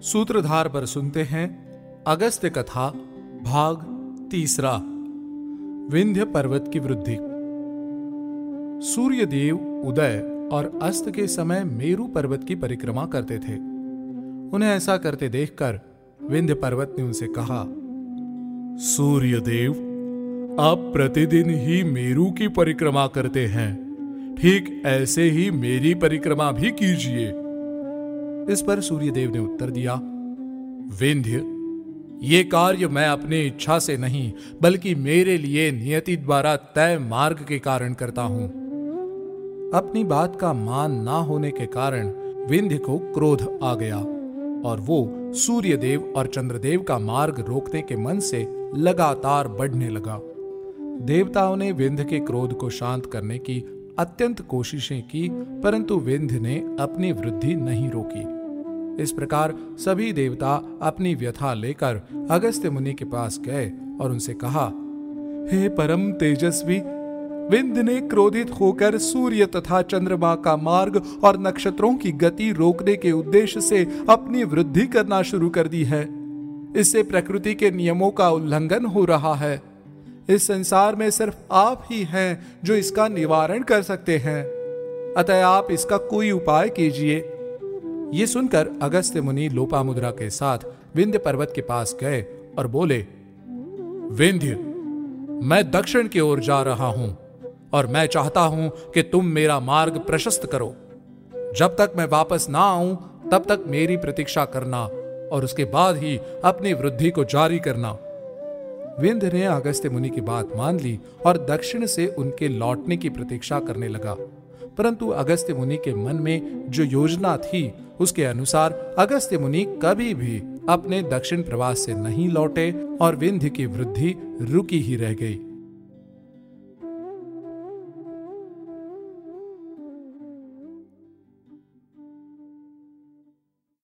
सूत्रधार पर सुनते हैं अगस्त्य कथा, भाग तीसरा, विंध्य पर्वत की वृद्धि। सूर्य देव उदय और अस्त के समय मेरु पर्वत की परिक्रमा करते थे। उन्हें ऐसा करते देखकर विंध्य पर्वत ने उनसे कहा सूर्य देव आप प्रतिदिन ही मेरु की परिक्रमा करते हैं। ठीक ऐसे ही मेरी परिक्रमा भी कीजिए। इस पर सूर्यदेव ने उत्तर दिया, विंध्य, ये कार्य मैं अपने इच्छा से नहीं, बल्कि मेरे लिए नियति द्वारा तय मार्ग के कारण करता हूँ। अपनी बात का मान ना होने के कारण विंध्य को क्रोध आ गया और वो सूर्यदेव और चंद्रदेव का मार्ग रोकने के मन से लगातार बढ़ने लगा। देवताओं ने विंध्य के क्रोध को शांत करने की अत्यंत कोशिशें की, परंतु विंध्य ने अपनी वृद्धि नहीं रोकी। इस प्रकार सभी देवता अपनी व्यथा लेकर अगस्त्य मुनि के पास गए और उनसे कहा, हे परम तेजस्वी, विंध्य ने क्रोधित होकर सूर्य तथा चंद्रमा का मार्ग और नक्षत्रों की गति रोकने के उद्देश्य से अपनी वृद्धि करना शुरू कर दी है। इससे प्रकृति के नियमों का उल्लंघन हो रहा है। इस संसार में सिर्फ़ आप ही हैं जो इसका निवारण कर सकते हैं। अतः आप इसका कोई उपाय कीजिए। ये सुनकर अगस्त्य मुनि लोपा मुद्रा के साथ विंध्य पर्वत के पास गए और बोले, विंध्य, मैं दक्षिण की ओर जा रहा हूँ और मैं चाहता हूँ कि तुम मेरा मार्ग प्रशस्त करो। जब तक मैं वापस ना आऊँ, तब तक मेरी प्रतीक्षा करना और उसके बाद ही अपनी वृद्धि को जारी करना। विंध्य ने अगस्त्य मुनि की बात मान ली और दक्षिण से उनके लौटने की प्रतीक्षा करने लगा। परंतु अगस्त्य मुनि के मन में जो योजना थी उसके अनुसार अगस्त्य मुनि कभी भी अपने दक्षिण प्रवास से नहीं लौटे और विंध्य की वृद्धि रुकी ही रह गई।